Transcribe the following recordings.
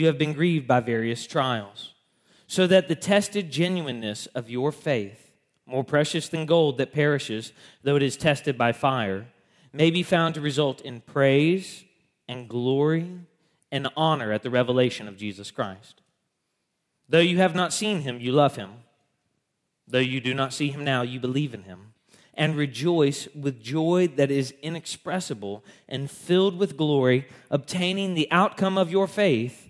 you have been grieved by various trials, so that the tested genuineness of your faith, more precious than gold that perishes, though it is tested by fire, may be found to result in praise and glory and honor at the revelation of Jesus Christ. Though you have not seen him, you love him. Though you do not see him now, you believe in him and rejoice with joy that is inexpressible and filled with glory, obtaining the outcome of your faith,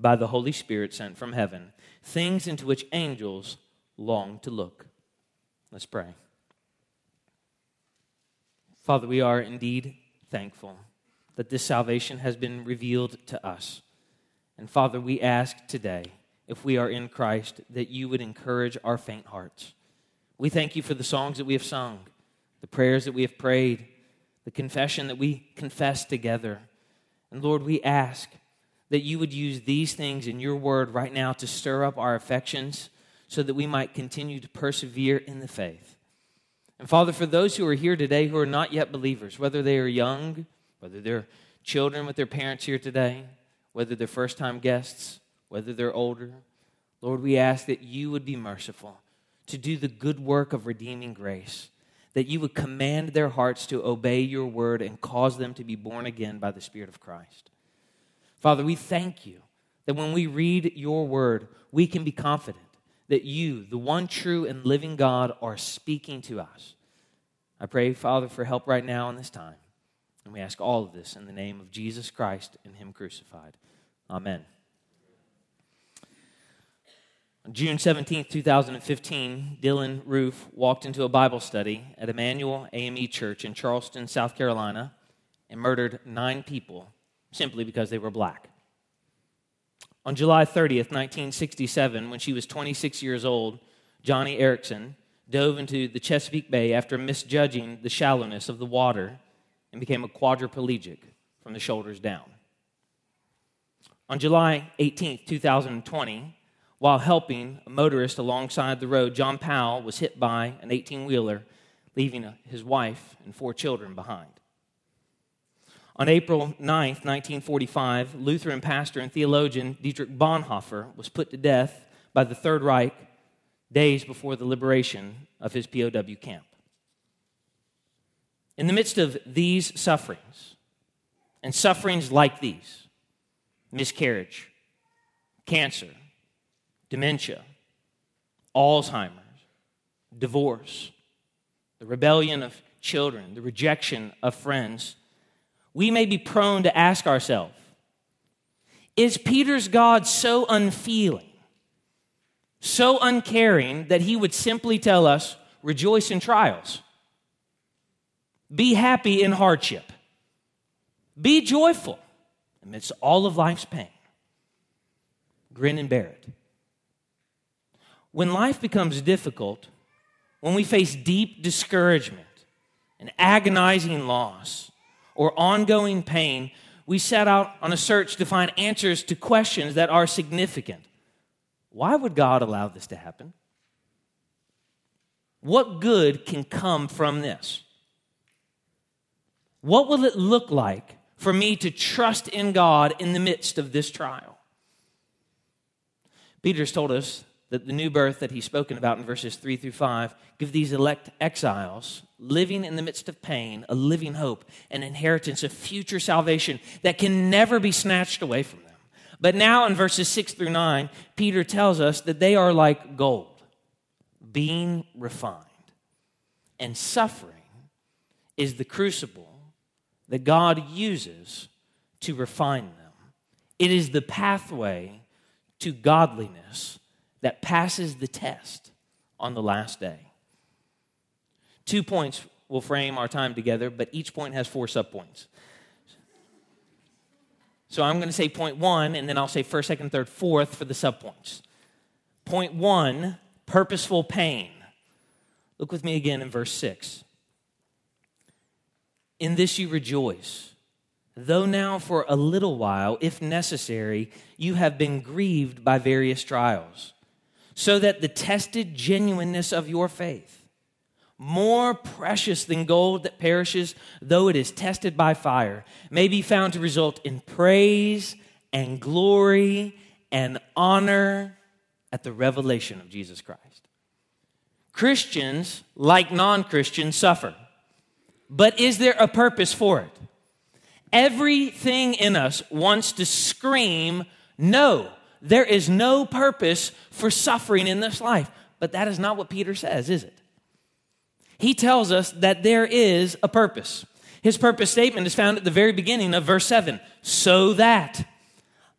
by the Holy Spirit sent from heaven, things into which angels long to look. Let's pray. Father, we are indeed thankful that this salvation has been revealed to us. And Father, we ask today, if we are in Christ, that you would encourage our faint hearts. We thank you for the songs that we have sung, the prayers that we have prayed, the confession that we confess together. And Lord, we ask that you would use these things in your word right now to stir up our affections so that we might continue to persevere in the faith. And Father, for those who are here today who are not yet believers, whether they are young, whether they're children with their parents here today, whether they're first time guests, whether they're older. Lord, we ask that you would be merciful to do the good work of redeeming grace, that you would command their hearts to obey your word and cause them to be born again by the Spirit of Christ. Father, we thank you that when we read your word, we can be confident that you, the one true and living God, are speaking to us. I pray, Father, for help right now in this time. And we ask all of this in the name of Jesus Christ and Him crucified. Amen. On June 17, 2015, Dylann Roof walked into a Bible study at Emanuel AME Church in Charleston, South Carolina, and murdered nine people simply because they were black. On July 30th, 1967, when she was 26 years old, Joni Eareckson dove into the Chesapeake Bay after misjudging the shallowness of the water and became a quadriplegic from the shoulders down. On July 18, 2020, while helping a motorist alongside the road, John Powell was hit by an 18 wheeler, leaving his wife and four children behind. On April 9, 1945, Lutheran pastor and theologian Dietrich Bonhoeffer was put to death by the Third Reich days before the liberation of his POW camp. In the midst of these sufferings, and sufferings like these miscarriage, cancer, dementia, Alzheimer's, divorce, the rebellion of children, the rejection of friends, we may be prone to ask ourselves Is Peter's God so unfeeling, so uncaring that he would simply tell us, rejoice in trials? Be happy in hardship. Be joyful amidst all of life's pain. Grin and bear it. When life becomes difficult, when we face deep discouragement and agonizing loss or ongoing pain, we set out on a search to find answers to questions that are significant. Why would God allow this to happen? What good can come from this? What will it look like for me to trust in God in the midst of this trial? Peter's told us that the new birth that he's spoken about in verses 3 through 5 give these elect exiles living in the midst of pain a living hope an inheritance of future salvation that can never be snatched away from them But now in verses 6 through 9, Peter tells us that they are like gold, being refined. And suffering is the crucible that God uses to refine them. It is the pathway to godliness that passes the test on the last day. Two points will frame our time together, but each point has four subpoints. So I'm going to say point one, and then I'll say first, second, third, fourth for the subpoints. Point one purposeful pain. Look with me again in verse 6. In this you rejoice, though now for a little while, if necessary, you have been grieved by various trials, so that the tested genuineness of your faith, more precious than gold that perishes, though it is tested by fire, may be found to result in praise and glory and honor at the revelation of Jesus Christ. Christians, like non Christians, suffer. But is there a purpose for it? Everything in us wants to scream, no, there is no purpose for suffering in this life. But that is not what Peter says, is it? he tells us that there is a purpose. His purpose statement is found at the very beginning of verse 7 so that.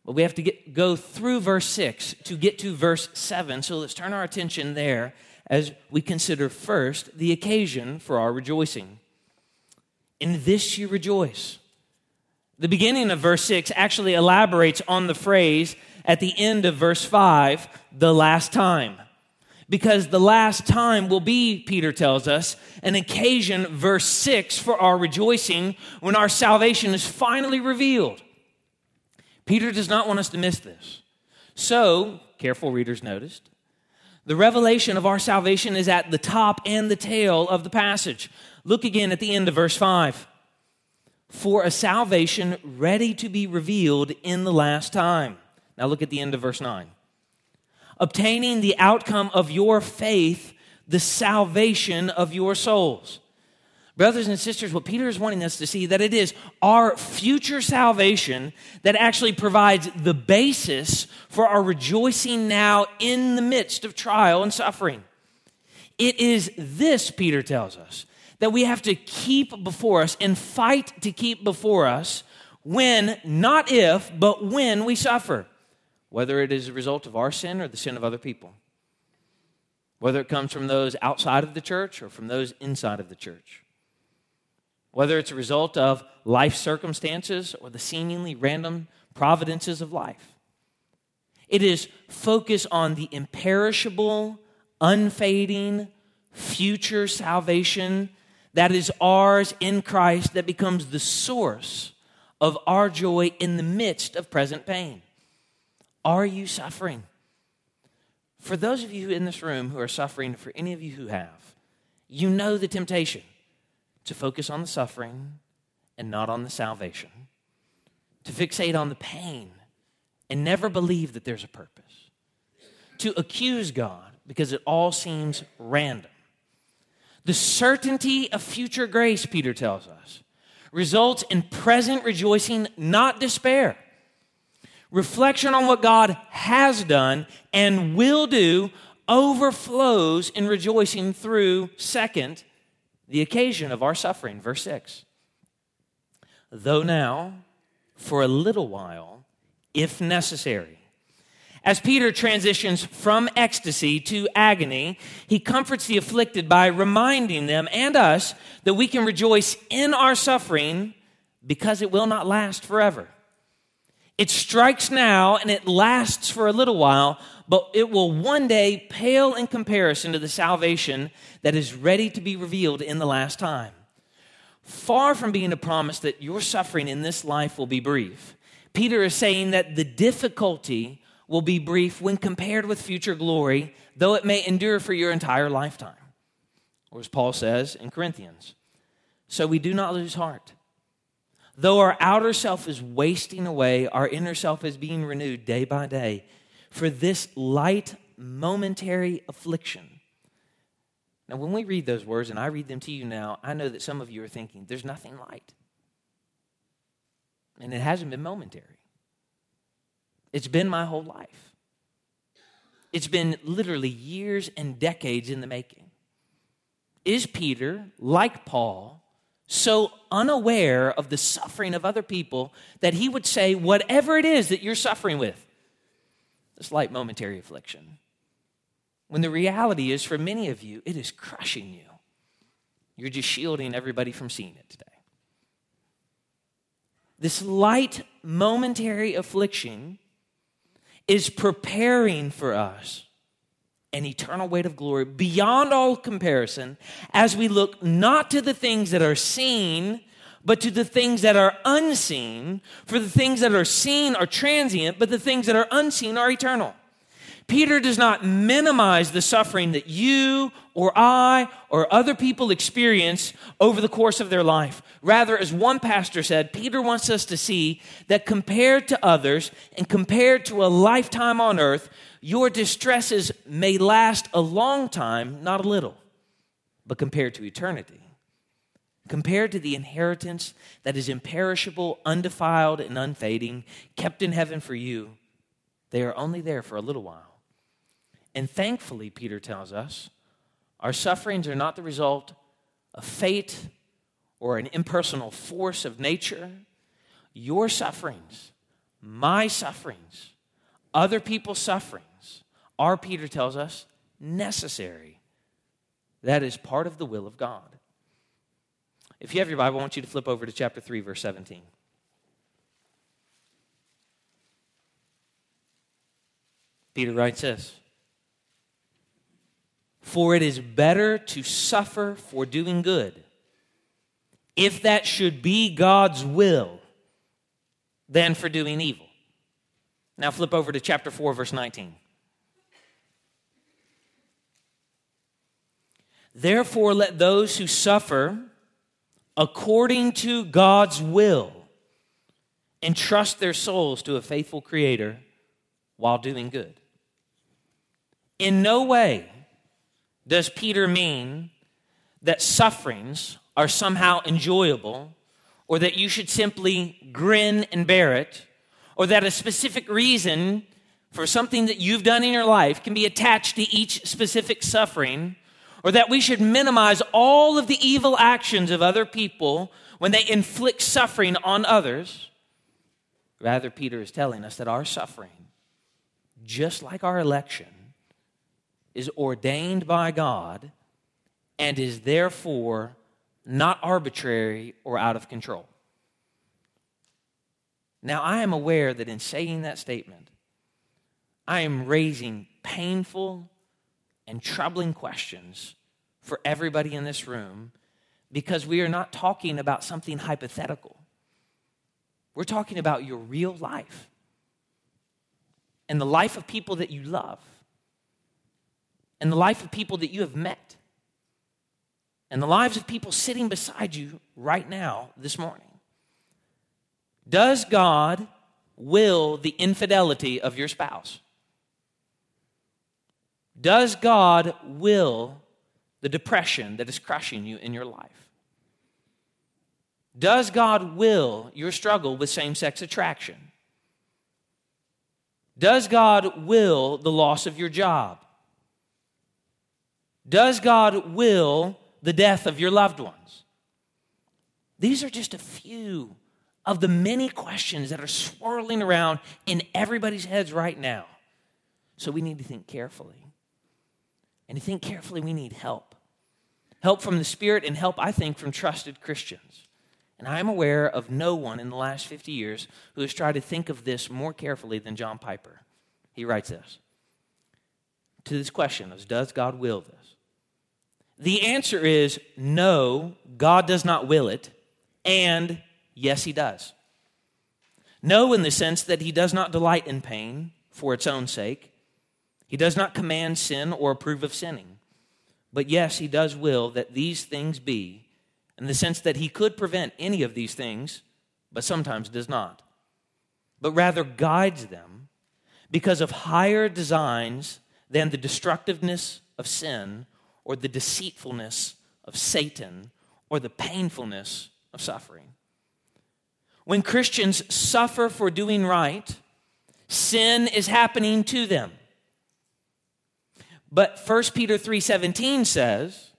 But we have to get, go through verse 6 to get to verse 7. So let's turn our attention there as we consider first the occasion for our rejoicing. In this you rejoice. The beginning of verse 6 actually elaborates on the phrase at the end of verse 5, the last time because the last time will be, Peter tells us, an occasion, verse 6, for our rejoicing when our salvation is finally revealed. Peter does not want us to miss this. So, careful readers noticed, the revelation of our salvation is at the top and the tail of the passage. Look again at the end of verse 5. For a salvation ready to be revealed in the last time. Now look at the end of verse 9 obtaining the outcome of your faith, the salvation of your souls. Brothers and sisters, what Peter is wanting us to see that it is our future salvation that actually provides the basis for our rejoicing now in the midst of trial and suffering. It is this, Peter tells us, that we have to keep before us and fight to keep before us when, not if, but when we suffer whether it is a result of our sin or the sin of other people, whether it comes from those outside of the church or from those inside of the church, whether it's a result of life circumstances or the seemingly random providences of life. It is focus on the imperishable, unfading, future salvation that is ours in Christ that becomes the source of our joy in the midst of present pain. Are you suffering? For those of you in this room who are suffering, for any of you who have, you know the temptation to focus on the suffering and not on the salvation, to fixate on the pain and never believe that there's a purpose, to accuse God because it all seems random. The certainty of future grace, Peter tells us, results in present rejoicing, not despair reflection on what God has done and will do overflows in rejoicing through, second, the occasion of our suffering. Verse 6. Though now, for a little while, if necessary, as Peter transitions from ecstasy to agony, he comforts the afflicted by reminding them and us that we can rejoice in our suffering because it will not last forever. It strikes now and it lasts for a little while, but it will one day pale in comparison to the salvation that is ready to be revealed in the last time. Far from being a promise that your suffering in this life will be brief, Peter is saying that the difficulty will be brief when compared with future glory, though it may endure for your entire lifetime. Or as Paul says in Corinthians, so we do not lose heart. Though our outer self is wasting away, our inner self is being renewed day by day for this light, momentary affliction. Now, when we read those words, and I read them to you now, I know that some of you are thinking, there's nothing light. And it hasn't been momentary. It's been my whole life. It's been literally years and decades in the making. Is Peter, like Paul, so unaware of the suffering of other people that he would say, whatever it is that you're suffering with, this light momentary affliction, when the reality is for many of you, it is crushing you. You're just shielding everybody from seeing it today. This light momentary affliction is preparing for us an eternal weight of glory beyond all comparison as we look not to the things that are seen, but to the things that are unseen. For the things that are seen are transient, but the things that are unseen are eternal. Peter does not minimize the suffering that you or I or other people experience over the course of their life. Rather, as one pastor said, Peter wants us to see that compared to others and compared to a lifetime on earth, your distresses may last a long time, not a little, but compared to eternity. Compared to the inheritance that is imperishable, undefiled, and unfading, kept in heaven for you, they are only there for a little while. And thankfully, Peter tells us, our sufferings are not the result of fate or an impersonal force of nature. Your sufferings, my sufferings, other people's sufferings are, Peter tells us, necessary. That is part of the will of God. If you have your Bible, I want you to flip over to chapter 3, verse 17. Peter writes this for it is better to suffer for doing good, if that should be God's will, than for doing evil. Now flip over to chapter 4, verse 19. Therefore, let those who suffer according to God's will entrust their souls to a faithful Creator while doing good. In no way does Peter mean that sufferings are somehow enjoyable, or that you should simply grin and bear it, or that a specific reason for something that you've done in your life can be attached to each specific suffering, or that we should minimize all of the evil actions of other people when they inflict suffering on others. Rather, Peter is telling us that our suffering, just like our election, is ordained by God and is therefore not arbitrary or out of control. Now, I am aware that in saying that statement, I am raising painful and troubling questions for everybody in this room because we are not talking about something hypothetical. We're talking about your real life and the life of people that you love and the life of people that you have met and the lives of people sitting beside you right now this morning. Does God will the infidelity of your spouse? Does God will the depression that is crushing you in your life? Does God will your struggle with same sex attraction? Does God will the loss of your job? Does God will the death of your loved ones? These are just a few of the many questions that are swirling around in everybody's heads right now. So we need to think carefully. And to think carefully, we need help. Help from the Spirit and help, I think, from trusted Christians. And I'm aware of no one in the last 50 years who has tried to think of this more carefully than John Piper. He writes this to this question of does God will this? The answer is no, God does not will it, and yes, He does. No, in the sense that He does not delight in pain for its own sake, He does not command sin or approve of sinning. But yes, He does will that these things be, in the sense that He could prevent any of these things, but sometimes does not, but rather guides them because of higher designs than the destructiveness of sin or the deceitfulness of Satan or the painfulness of suffering. When Christians suffer for doing right, Sin is happening to them. But 1 Peter 3:17 says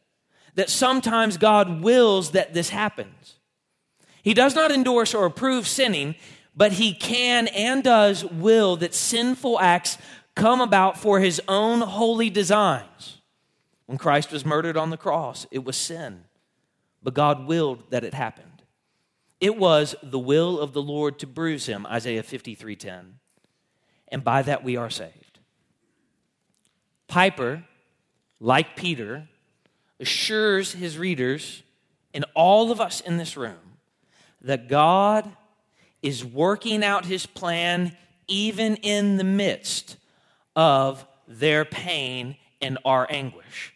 that sometimes God wills that this happens. He does not endorse or approve sinning, but he can and does will that sinful acts come about for his own holy designs. When Christ was murdered on the cross, it was sin, but God willed that it happened. It was the will of the Lord to bruise him, Isaiah 53:10. And by that we are saved. Piper, like Peter, assures his readers and all of us in this room that God is working out his plan even in the midst of their pain and our anguish.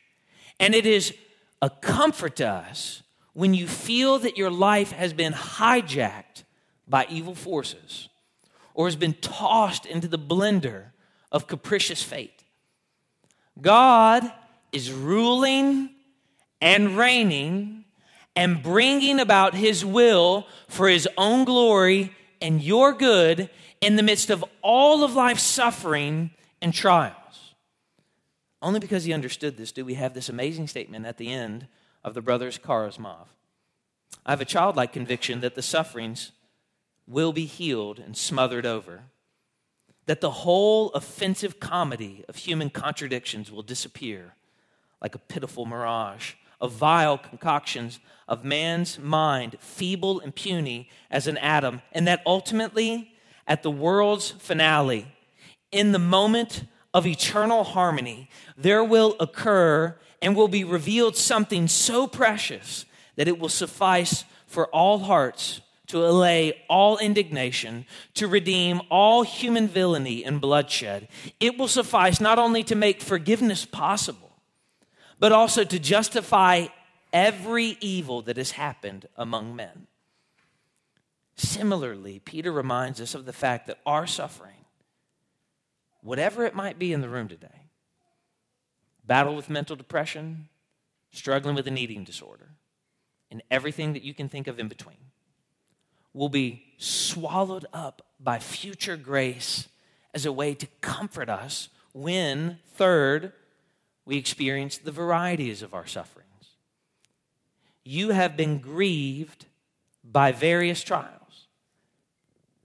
And it is a comfort to us when you feel that your life has been hijacked by evil forces or has been tossed into the blender of capricious fate. God is ruling and reigning and bringing about his will for his own glory and your good in the midst of all of life's suffering and trials. Only because he understood this do we have this amazing statement at the end of the brothers Karamazov. I have a childlike conviction that the sufferings will be healed and smothered over, that the whole offensive comedy of human contradictions will disappear like a pitiful mirage of vile concoctions of man's mind, feeble and puny as an atom, and that ultimately, at the world's finale, in the moment of eternal harmony, there will occur and will be revealed something so precious that it will suffice for all hearts to allay all indignation, to redeem all human villainy and bloodshed. It will suffice not only to make forgiveness possible, but also to justify every evil that has happened among men. Similarly, Peter reminds us of the fact that our suffering, whatever it might be in the room today, battle with mental depression, struggling with an eating disorder, and everything that you can think of in between, will be swallowed up by future grace as a way to comfort us when, third, we experience the varieties of our sufferings. You have been grieved by various trials.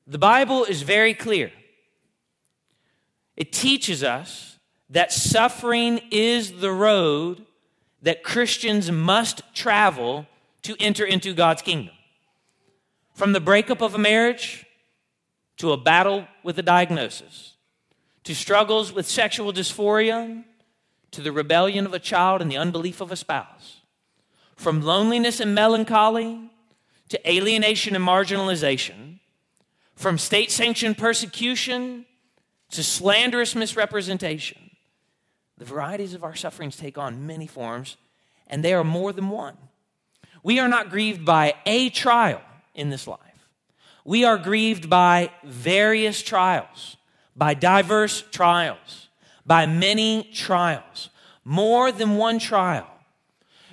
The Bible is very clear. It teaches us that suffering is the road that Christians must travel to enter into God's kingdom. From the breakup of a marriage to a battle with a diagnosis, to struggles with sexual dysphoria, to the rebellion of a child and the unbelief of a spouse, from loneliness and melancholy to alienation and marginalization, from state sanctioned persecution to slanderous misrepresentation. The varieties of our sufferings take on many forms, and they are more than one. We are not grieved by a trial in this life. We are grieved by various trials, by diverse trials, by many trials, more than one trial.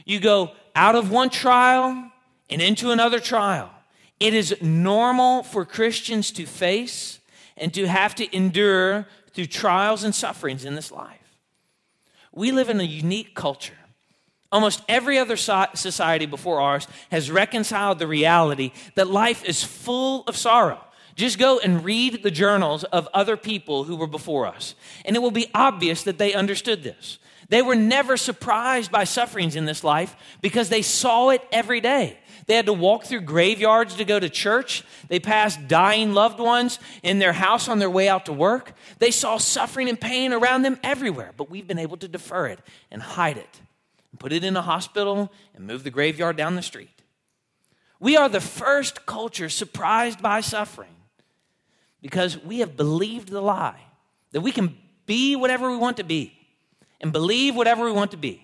You go out of one trial and into another trial. It is normal for Christians to face and to have to endure through trials and sufferings in this life. We live in a unique culture Almost every other society before ours has reconciled the reality that life is full of sorrow. Just go and read the journals of other people who were before us, and it will be obvious that they understood this. They were never surprised by sufferings in this life because they saw it every day. They had to walk through graveyards to go to church. They passed dying loved ones in their house on their way out to work. They saw suffering and pain around them everywhere, but we've been able to defer it and hide it put it in a hospital and move the graveyard down the street. We are the first culture surprised by suffering because we have believed the lie that we can be whatever we want to be and believe whatever we want to be,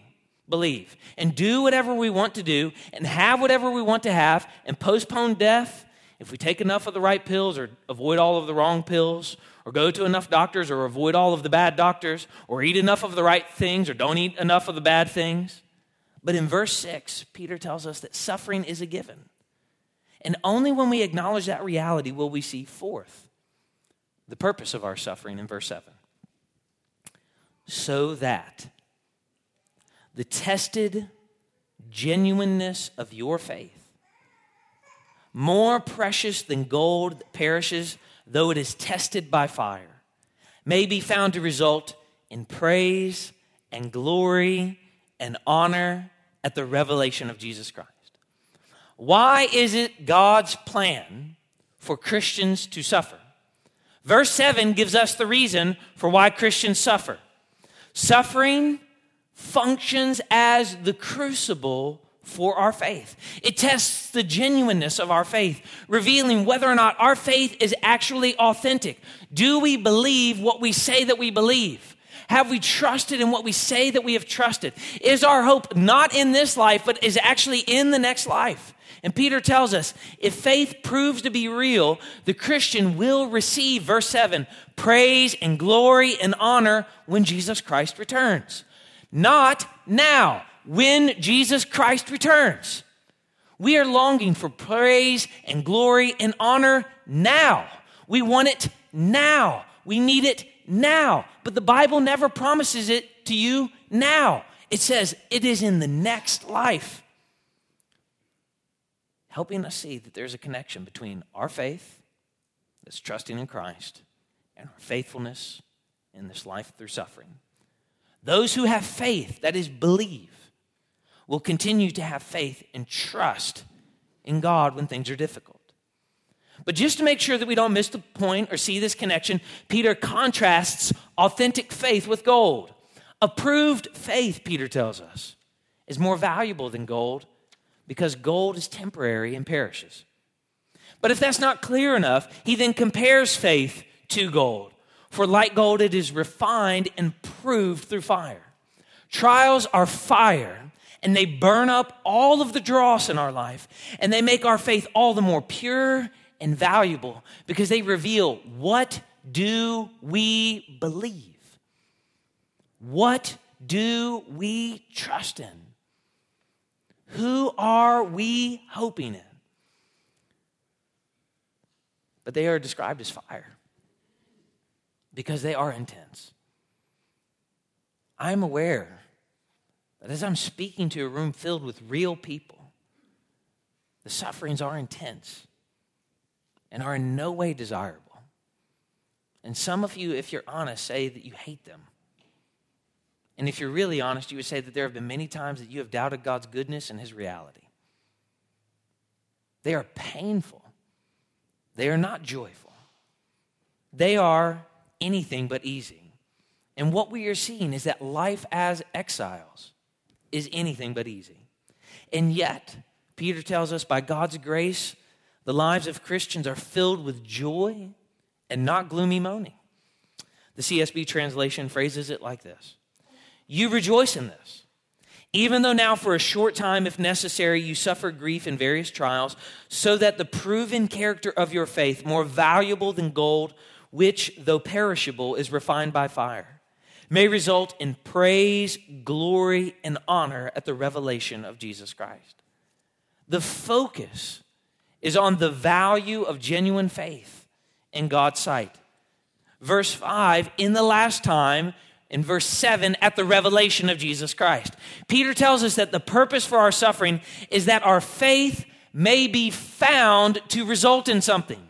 believe, and do whatever we want to do and have whatever we want to have and postpone death if we take enough of the right pills or avoid all of the wrong pills or go to enough doctors or avoid all of the bad doctors or eat enough of the right things or don't eat enough of the bad things. But in verse 6, Peter tells us that suffering is a given. And only when we acknowledge that reality will we see, forth the purpose of our suffering in verse 7. So that the tested genuineness of your faith, more precious than gold that perishes, though it is tested by fire, may be found to result in praise and glory and honor at the revelation of Jesus Christ. Why is it God's plan for Christians to suffer? Verse 7 gives us the reason for why Christians suffer. Suffering functions as the crucible for our faith. It tests the genuineness of our faith, revealing whether or not our faith is actually authentic. Do we believe what we say that we believe? Have we trusted in what we say that we have trusted? Is our hope not in this life, but is actually in the next life? And Peter tells us if faith proves to be real, the Christian will receive, verse 7, praise and glory and honor when Jesus Christ returns. Not now, when Jesus Christ returns. We are longing for praise and glory and honor now. We want it now. We need it now. But the Bible never promises it to you now. It says it is in the next life helping us see that there's a connection between our faith, that's trusting in Christ, and our faithfulness in this life through suffering. Those who have faith, that is, believe, will continue to have faith and trust in God when things are difficult. But just to make sure that we don't miss the point or see this connection, Peter contrasts authentic faith with gold. Approved faith, Peter tells us, is more valuable than gold because gold is temporary and perishes. But if that's not clear enough, he then compares faith to gold. For like gold, it is refined and proved through fire. Trials are fire, and they burn up all of the dross in our life, and they make our faith all the more pure and valuable because they reveal what do we believe? What do we trust in? Who are we hoping in? But they are described as fire because they are intense. I'm aware that as I'm speaking to a room filled with real people, the sufferings are intense and are in no way desirable. And some of you, if you're honest, say that you hate them. And if you're really honest, you would say that there have been many times that you have doubted God's goodness and His reality. They are painful, they are not joyful, they are anything but easy. And what we are seeing is that life as exiles is anything but easy. And yet, Peter tells us by God's grace, the lives of Christians are filled with joy and not gloomy moaning. The CSB translation phrases it like this you rejoice in this. Even though now, for a short time, if necessary, you suffer grief in various trials, so that the proven character of your faith, more valuable than gold, which, though perishable, is refined by fire, may result in praise, glory, and honor at the revelation of Jesus Christ. The focus is on the value of genuine faith in God's sight. Verse 5 In the last time, in verse 7 at the revelation of Jesus Christ. Peter tells us that the purpose for our suffering is that our faith may be found to result in something,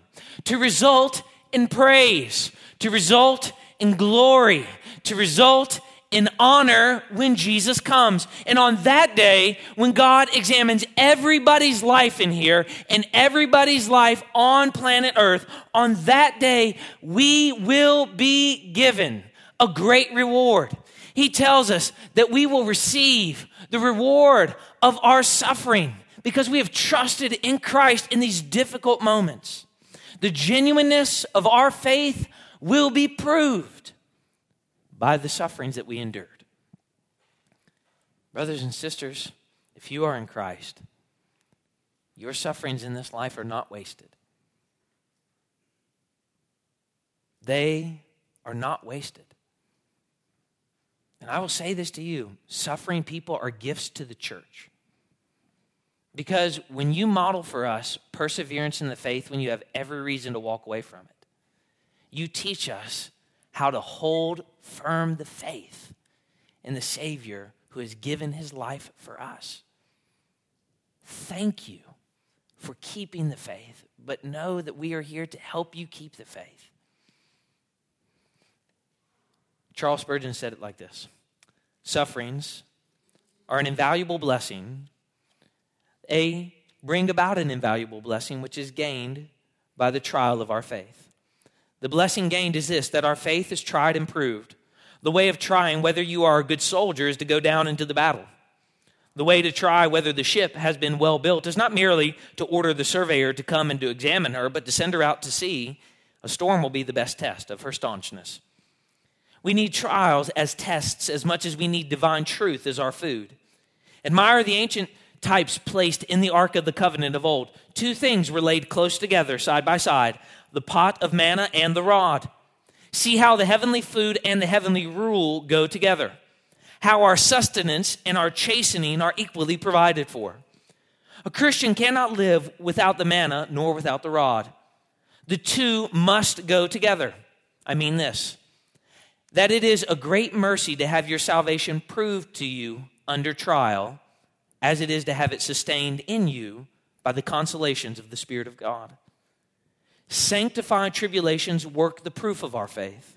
to result in praise, to result in glory, to result in honor when Jesus comes. And on that day, when God examines everybody's life in here and everybody's life on planet Earth, on that day, we will be given a great reward. He tells us that we will receive the reward of our suffering because we have trusted in Christ in these difficult moments. The genuineness of our faith will be proved by the sufferings that we endured. Brothers and sisters, if you are in Christ, your sufferings in this life are not wasted. They are not wasted. And I will say this to you suffering people are gifts to the church. Because when you model for us perseverance in the faith when you have every reason to walk away from it, you teach us how to hold firm the faith in the Savior who has given his life for us. Thank you for keeping the faith, but know that we are here to help you keep the faith. Charles Spurgeon said it like this Sufferings are an invaluable blessing. A bring about an invaluable blessing which is gained by the trial of our faith. The blessing gained is this that our faith is tried and proved. The way of trying whether you are a good soldier is to go down into the battle. The way to try whether the ship has been well built is not merely to order the surveyor to come and to examine her, but to send her out to sea. A storm will be the best test of her staunchness. We need trials as tests as much as we need divine truth as our food. Admire the ancient types placed in the Ark of the Covenant of old. Two things were laid close together, side by side the pot of manna and the rod. See how the heavenly food and the heavenly rule go together how our sustenance and our chastening are equally provided for. A Christian cannot live without the manna nor without the rod. The two must go together. I mean this that it is a great mercy to have your salvation proved to you under trial, as it is to have it sustained in you by the consolations of the Spirit of God. Sanctifying tribulations work the proof of our faith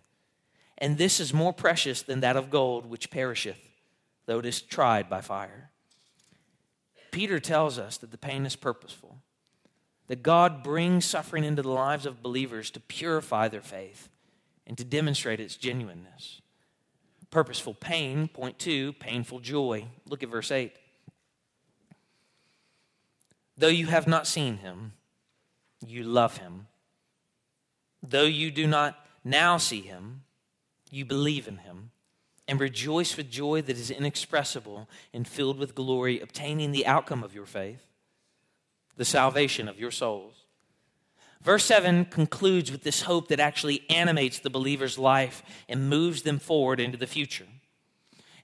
and this is more precious than that of gold, which perisheth, though it is tried by fire. Peter tells us that the pain is purposeful, that God brings suffering into the lives of believers to purify their faith and to demonstrate its genuineness. Purposeful pain, point two, painful joy. Look at verse 8. Though you have not seen him, you love him. Though you do not now see him, you believe in him and rejoice with joy that is inexpressible and filled with glory, obtaining the outcome of your faith, the salvation of your souls. Verse 7 concludes with this hope that actually animates the believer's life and moves them forward into the future.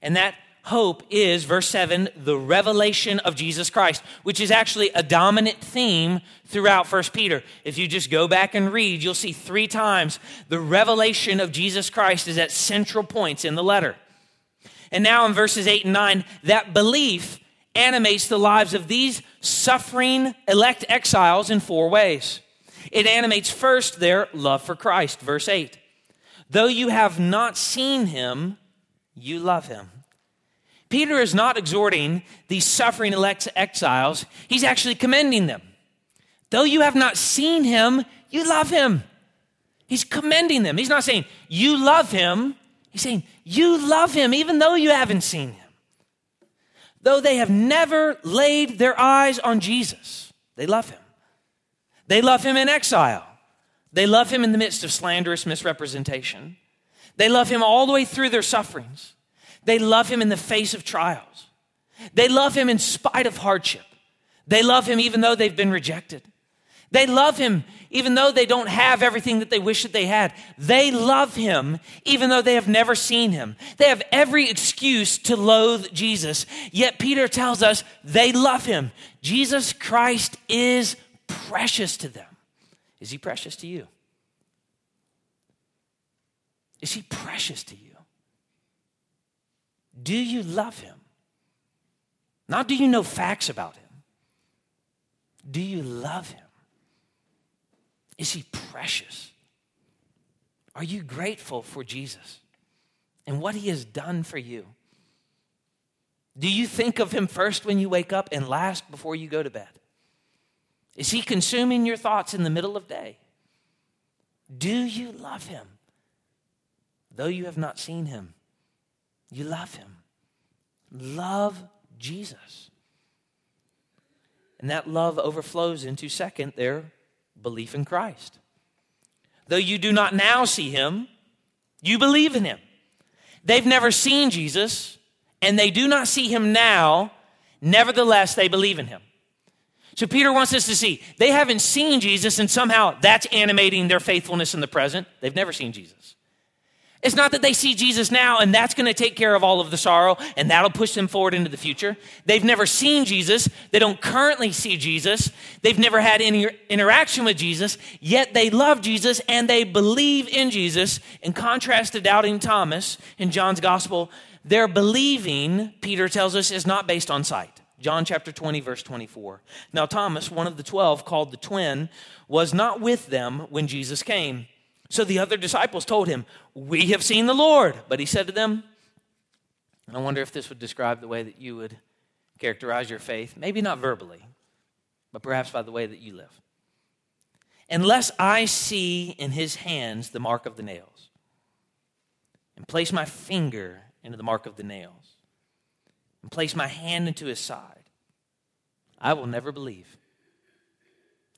And that hope is, verse 7, the revelation of Jesus Christ, which is actually a dominant theme throughout 1 Peter. If you just go back and read, you'll see three times the revelation of Jesus Christ is at central points in the letter. And now in verses 8 and 9, that belief animates the lives of these suffering elect exiles in four ways. It animates first their love for Christ, verse 8. Though you have not seen him, you love him. Peter is not exhorting these suffering elect exiles, he's actually commending them. Though you have not seen him, you love him. He's commending them. He's not saying, you love him. He's saying, you love him even though you haven't seen him. Though they have never laid their eyes on Jesus, they love him. They love him in exile. They love him in the midst of slanderous misrepresentation. They love him all the way through their sufferings. They love him in the face of trials. They love him in spite of hardship. They love him even though they've been rejected. They love him even though they don't have everything that they wish that they had. They love him even though they have never seen him. They have every excuse to loathe Jesus. Yet Peter tells us they love him. Jesus Christ is precious to them. Is he precious to you? Is he precious to you? Do you love him? Not do you know facts about him? Do you love him? Is he precious? Are you grateful for Jesus and what he has done for you? Do you think of him first when you wake up and last before you go to bed? Is he consuming your thoughts in the middle of day? Do you love him? Though you have not seen him, you love him. Love Jesus. And that love overflows into, second, their belief in Christ. Though you do not now see him, you believe in him. They've never seen Jesus, and they do not see him now. Nevertheless, they believe in him. So Peter wants us to see they haven't seen Jesus, and somehow that's animating their faithfulness in the present. They've never seen Jesus. It's not that they see Jesus now and that's going to take care of all of the sorrow and that'll push them forward into the future. They've never seen Jesus. They don't currently see Jesus. They've never had any interaction with Jesus, yet they love Jesus and they believe in Jesus. In contrast to doubting Thomas in John's gospel, their believing, Peter tells us, is not based on sight. John chapter 20, verse 24. Now, Thomas, one of the twelve, called the twin, was not with them when Jesus came. So the other disciples told him, We have seen the Lord. But he said to them, I wonder if this would describe the way that you would characterize your faith. Maybe not verbally, but perhaps by the way that you live. Unless I see in his hands the mark of the nails, and place my finger into the mark of the nails, and place my hand into his side, I will never believe.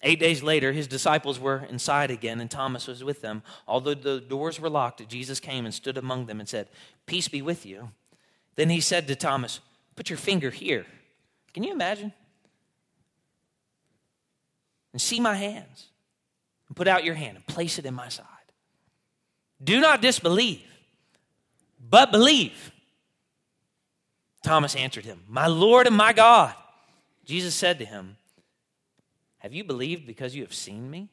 Eight days later, his disciples were inside again, and Thomas was with them. Although the doors were locked, Jesus came and stood among them and said, Peace be with you. Then he said to Thomas, Put your finger here. Can you imagine? And see my hands. And put out your hand and place it in my side. Do not disbelieve, but believe. Thomas answered him, My Lord and my God. Jesus said to him, have you believed because you have seen me?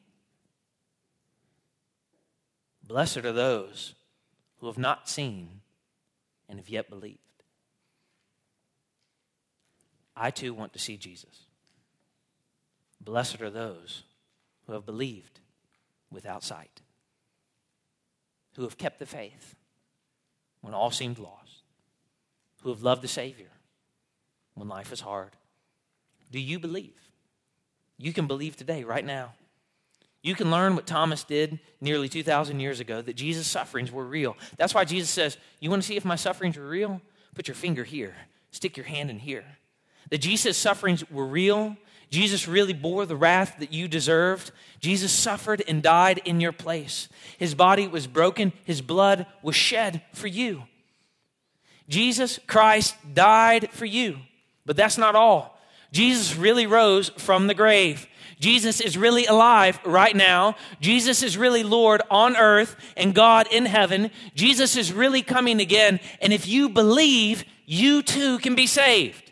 Blessed are those who have not seen and have yet believed. I too want to see Jesus. Blessed are those who have believed without sight, who have kept the faith when all seemed lost, who have loved the Savior when life is hard. Do you believe? You can believe today, right now. You can learn what Thomas did nearly 2,000 years ago that Jesus' sufferings were real. That's why Jesus says, You want to see if my sufferings were real? Put your finger here, stick your hand in here. That Jesus' sufferings were real. Jesus really bore the wrath that you deserved. Jesus suffered and died in your place. His body was broken, his blood was shed for you. Jesus Christ died for you. But that's not all. Jesus really rose from the grave. Jesus is really alive right now. Jesus is really Lord on earth and God in heaven. Jesus is really coming again. And if you believe, you too can be saved.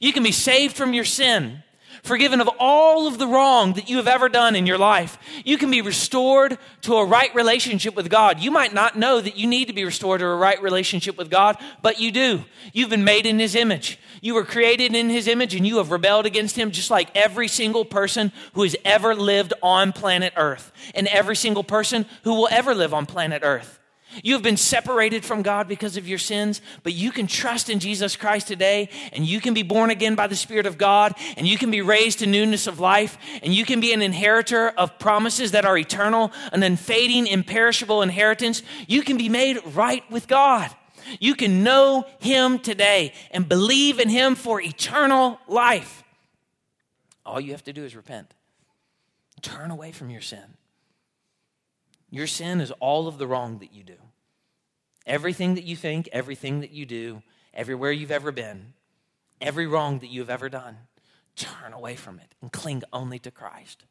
You can be saved from your sin forgiven of all of the wrong that you have ever done in your life. You can be restored to a right relationship with God. You might not know that you need to be restored to a right relationship with God, but you do. You've been made in His image. You were created in His image and you have rebelled against Him just like every single person who has ever lived on planet Earth and every single person who will ever live on planet Earth. You have been separated from God because of your sins, but you can trust in Jesus Christ today, and you can be born again by the Spirit of God, and you can be raised to newness of life, and you can be an inheritor of promises that are eternal, an unfading, imperishable inheritance. You can be made right with God. You can know Him today and believe in Him for eternal life. All you have to do is repent, turn away from your sin. Your sin is all of the wrong that you do. Everything that you think, everything that you do, everywhere you've ever been, every wrong that you have ever done, turn away from it and cling only to Christ.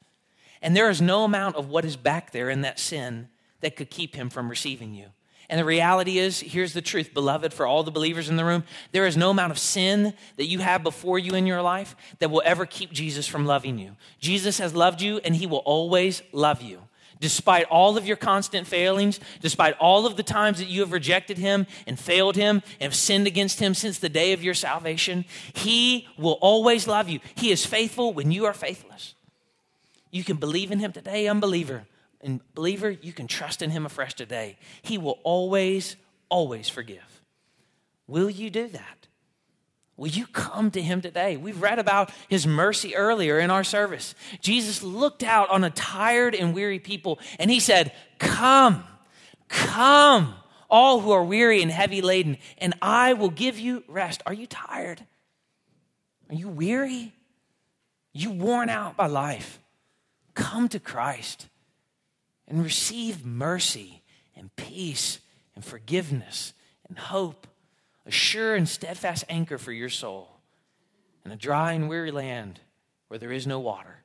And there is no amount of what is back there in that sin that could keep him from receiving you. And the reality is, here's the truth, beloved, for all the believers in the room there is no amount of sin that you have before you in your life that will ever keep Jesus from loving you. Jesus has loved you, and he will always love you. Despite all of your constant failings, despite all of the times that you have rejected him and failed him and have sinned against him since the day of your salvation, he will always love you. He is faithful when you are faithless. You can believe in him today, unbeliever. And believer, you can trust in him afresh today. He will always, always forgive. Will you do that? Will you come to him today? We've read about his mercy earlier in our service. Jesus looked out on a tired and weary people and he said, Come, come, all who are weary and heavy laden, and I will give you rest. Are you tired? Are you weary? You worn out by life? Come to Christ and receive mercy and peace and forgiveness and hope a sure and steadfast anchor for your soul in a dry and weary land where there is no water.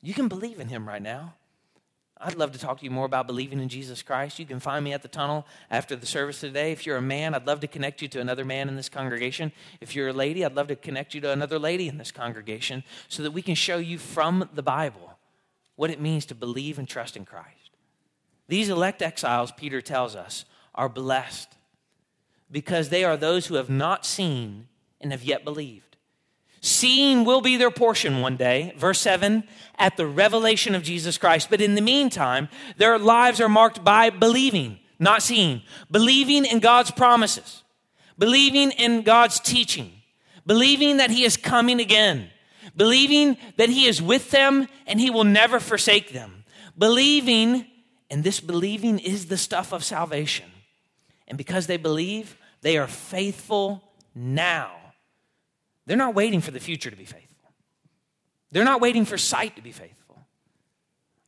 You can believe in him right now. I'd love to talk to you more about believing in Jesus Christ. You can find me at the tunnel after the service today. If you're a man, I'd love to connect you to another man in this congregation. If you're a lady, I'd love to connect you to another lady in this congregation so that we can show you from the Bible what it means to believe and trust in Christ. These elect exiles, Peter tells us, are blessed because they are those who have not seen and have yet believed. Seeing will be their portion one day, verse 7, at the revelation of Jesus Christ. But in the meantime, their lives are marked by believing, not seeing. Believing in God's promises, believing in God's teaching, believing that He is coming again, believing that He is with them and He will never forsake them, believing, and this believing is the stuff of salvation. And because they believe, they are faithful now they're not waiting for the future to be faithful, they're not waiting for sight to be faithful.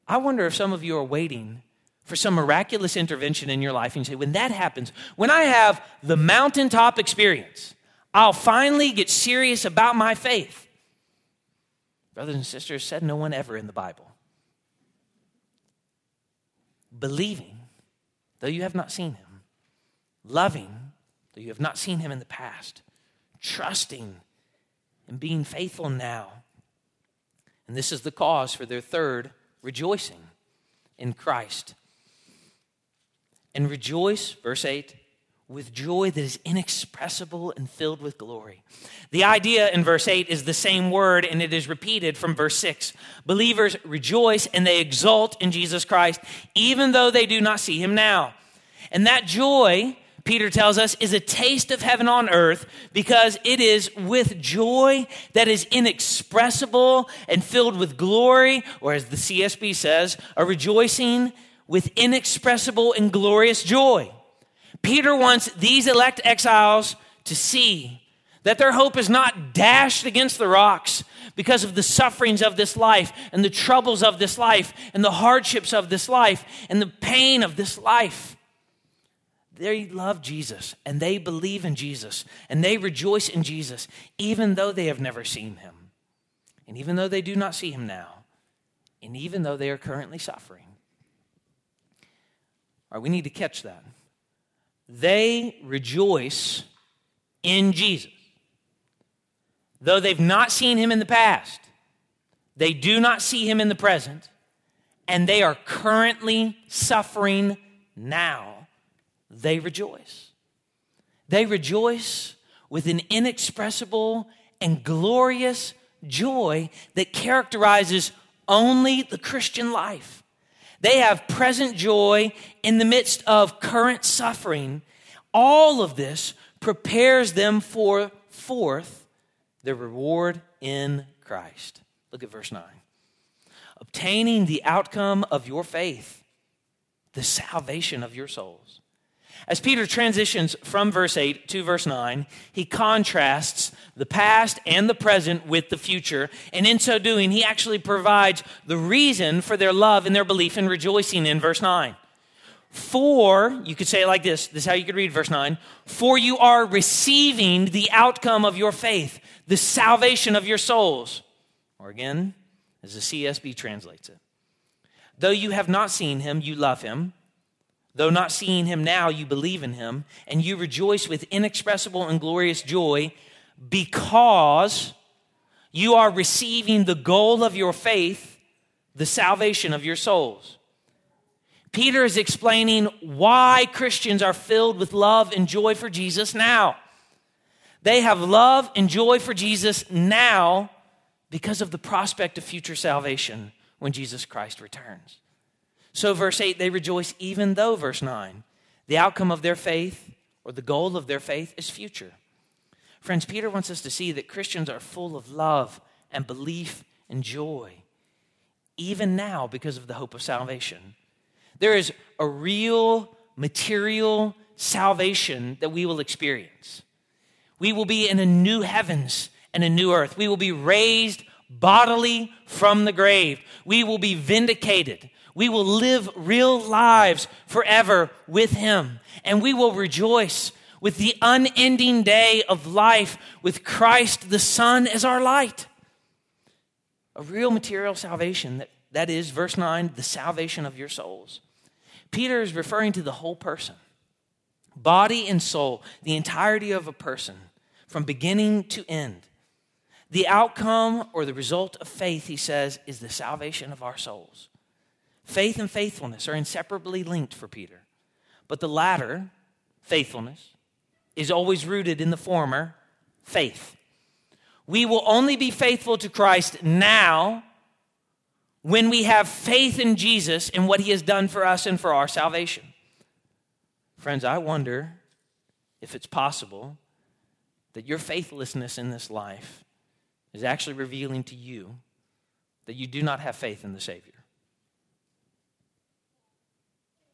I wonder if some of you are waiting for some miraculous intervention in your life and you say, when that happens, when I have the mountaintop experience, I'll finally get serious about my faith. Brothers and sisters, said no one ever in the Bible. Believing, though you have not seen him, loving, though you have not seen him in the past, trusting, and being faithful now. And this is the cause for their third rejoicing in Christ. And rejoice, verse 8, with joy that is inexpressible and filled with glory. The idea in verse 8 is the same word and it is repeated from verse 6. Believers rejoice and they exult in Jesus Christ, even though they do not see him now. And that joy Peter tells us, is a taste of heaven on earth because it is with joy that is inexpressible and filled with glory, or as the CSB says, a rejoicing with inexpressible and glorious joy. Peter wants these elect exiles to see that their hope is not dashed against the rocks because of the sufferings of this life and the troubles of this life and the hardships of this life and the pain of this life they love Jesus and they believe in Jesus and they rejoice in Jesus, even though they have never seen him. And even though they do not see him now, and even though they are currently suffering. All right, we need to catch that. They rejoice in Jesus. Though they've not seen him in the past, they do not see him in the present, and they are currently suffering now they rejoice. They rejoice with an inexpressible and glorious joy that characterizes only the Christian life. They have present joy in the midst of current suffering. All of this prepares them for forth the reward in Christ. Look at verse 9. Obtaining the outcome of your faith, the salvation of your souls. As Peter transitions from verse 8 to verse 9, he contrasts the past and the present with the future. And in so doing, he actually provides the reason for their love and their belief and rejoicing in verse 9. For, you could say it like this this is how you could read verse 9. For you are receiving the outcome of your faith, the salvation of your souls. Or again, as the CSB translates it. Though you have not seen him, you love him. Though not seeing him now, you believe in him, and you rejoice with inexpressible and glorious joy because you are receiving the goal of your faith, the salvation of your souls. Peter is explaining why Christians are filled with love and joy for Jesus now. They have love and joy for Jesus now because of the prospect of future salvation when Jesus Christ returns. So, verse 8, they rejoice even though, verse 9, the outcome of their faith or the goal of their faith is future. Friends, Peter wants us to see that Christians are full of love and belief and joy, even now because of the hope of salvation. There is a real material salvation that we will experience. We will be in a new heavens and a new earth. We will be raised bodily from the grave. We will be vindicated. We will live real lives forever with Him, and we will rejoice with the unending day of life with Christ the Son as our light. A real material salvation that that is, verse 9, the salvation of your souls. Peter is referring to the whole person body and soul, the entirety of a person, from beginning to end. The outcome or the result of faith, he says, is the salvation of our souls. Faith and faithfulness are inseparably linked for Peter. But the latter, faithfulness, is always rooted in the former, faith. We will only be faithful to Christ now when we have faith in Jesus and what he has done for us and for our salvation. Friends, I wonder if it's possible that your faithlessness in this life is actually revealing to you that you do not have faith in the Savior.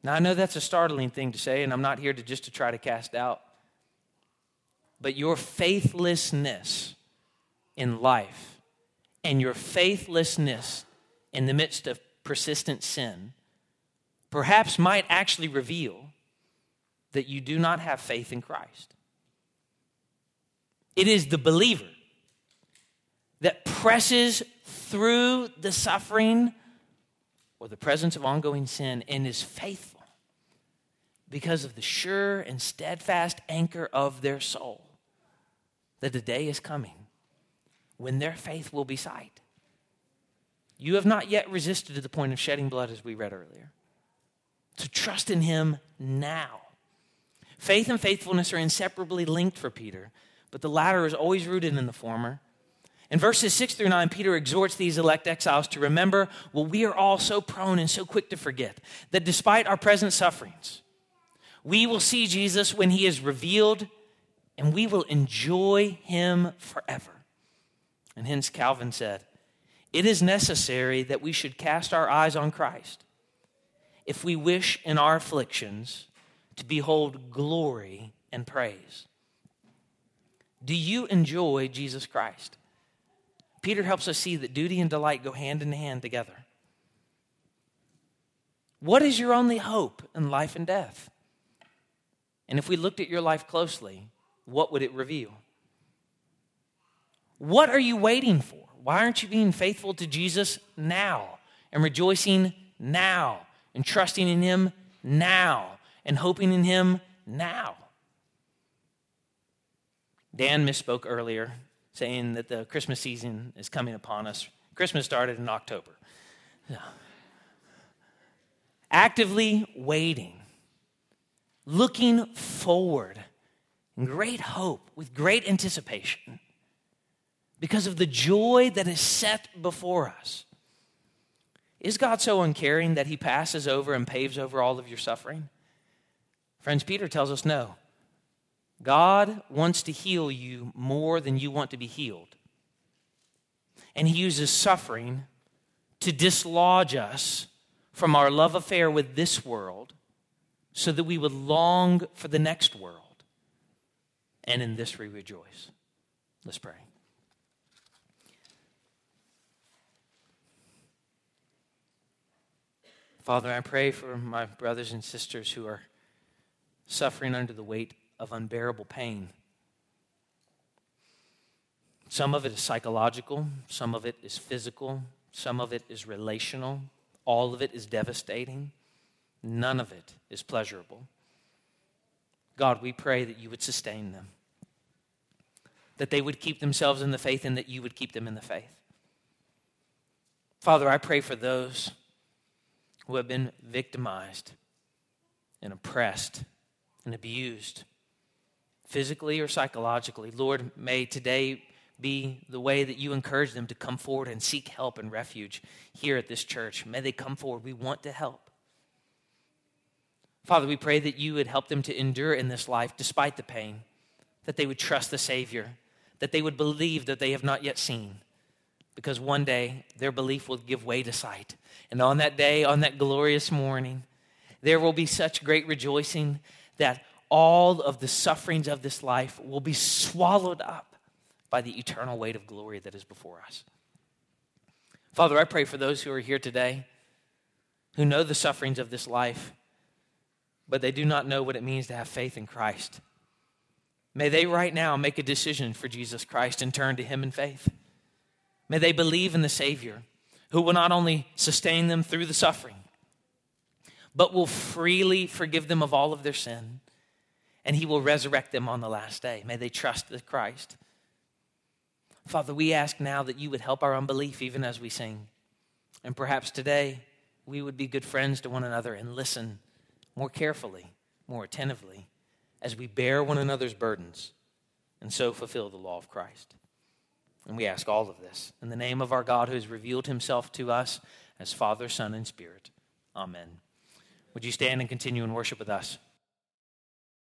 Now, I know that's a startling thing to say, and I'm not here to just to try to cast out. But your faithlessness in life and your faithlessness in the midst of persistent sin perhaps might actually reveal that you do not have faith in Christ. It is the believer that presses through the suffering or the presence of ongoing sin and is faithful because of the sure and steadfast anchor of their soul that the day is coming when their faith will be sight. You have not yet resisted to the point of shedding blood, as we read earlier. To trust in Him now. Faith and faithfulness are inseparably linked for Peter, but the latter is always rooted in the former. In verses 6 through 9, Peter exhorts these elect exiles to remember what we are all so prone and so quick to forget that despite our present sufferings, we will see Jesus when he is revealed and we will enjoy him forever. And hence, Calvin said, It is necessary that we should cast our eyes on Christ if we wish in our afflictions to behold glory and praise. Do you enjoy Jesus Christ? Peter helps us see that duty and delight go hand in hand together. What is your only hope in life and death? And if we looked at your life closely, what would it reveal? What are you waiting for? Why aren't you being faithful to Jesus now and rejoicing now and trusting in Him now and hoping in Him now? Dan misspoke earlier, saying that the Christmas season is coming upon us. Christmas started in October. Actively waiting, looking forward in great hope, with great anticipation, because of the joy that is set before us. Is God so uncaring that he passes over and paves over all of your suffering? Friends, Peter tells us no. God wants to heal you more than you want to be healed. And he uses suffering to dislodge us from our love affair with this world so that we would long for the next world and in this we rejoice. Let's pray. Father, I pray for my brothers and sisters who are suffering under the weight of unbearable pain. Some of it is psychological, some of it is physical, some of it is relational, all of it is devastating, none of it is pleasurable. God, we pray that you would sustain them that they would keep themselves in the faith and that you would keep them in the faith. Father, I pray for those who have been victimized and oppressed and abused, physically or psychologically. Lord, may today be the way that you encourage them to come forward and seek help and refuge here at this church. May they come forward. We want to help. Father, we pray that you would help them to endure in this life despite the pain, that they would trust the Savior, that they would believe that they have not yet seen. Because one day their belief will give way to sight. And on that day, on that glorious morning, there will be such great rejoicing that all of the sufferings of this life will be swallowed up by the eternal weight of glory that is before us. Father, I pray for those who are here today who know the sufferings of this life, but they do not know what it means to have faith in Christ. May they right now make a decision for Jesus Christ and turn to Him in faith. May they believe in the Savior who will not only sustain them through the suffering, but will freely forgive them of all of their sin, and he will resurrect them on the last day. May they trust the Christ. Father, we ask now that you would help our unbelief even as we sing. And perhaps today we would be good friends to one another and listen more carefully, more attentively, as we bear one another's burdens and so fulfill the law of Christ. And we ask all of this in the name of our God who has revealed himself to us as Father, Son, and Spirit. Amen. Would you stand and continue in worship with us?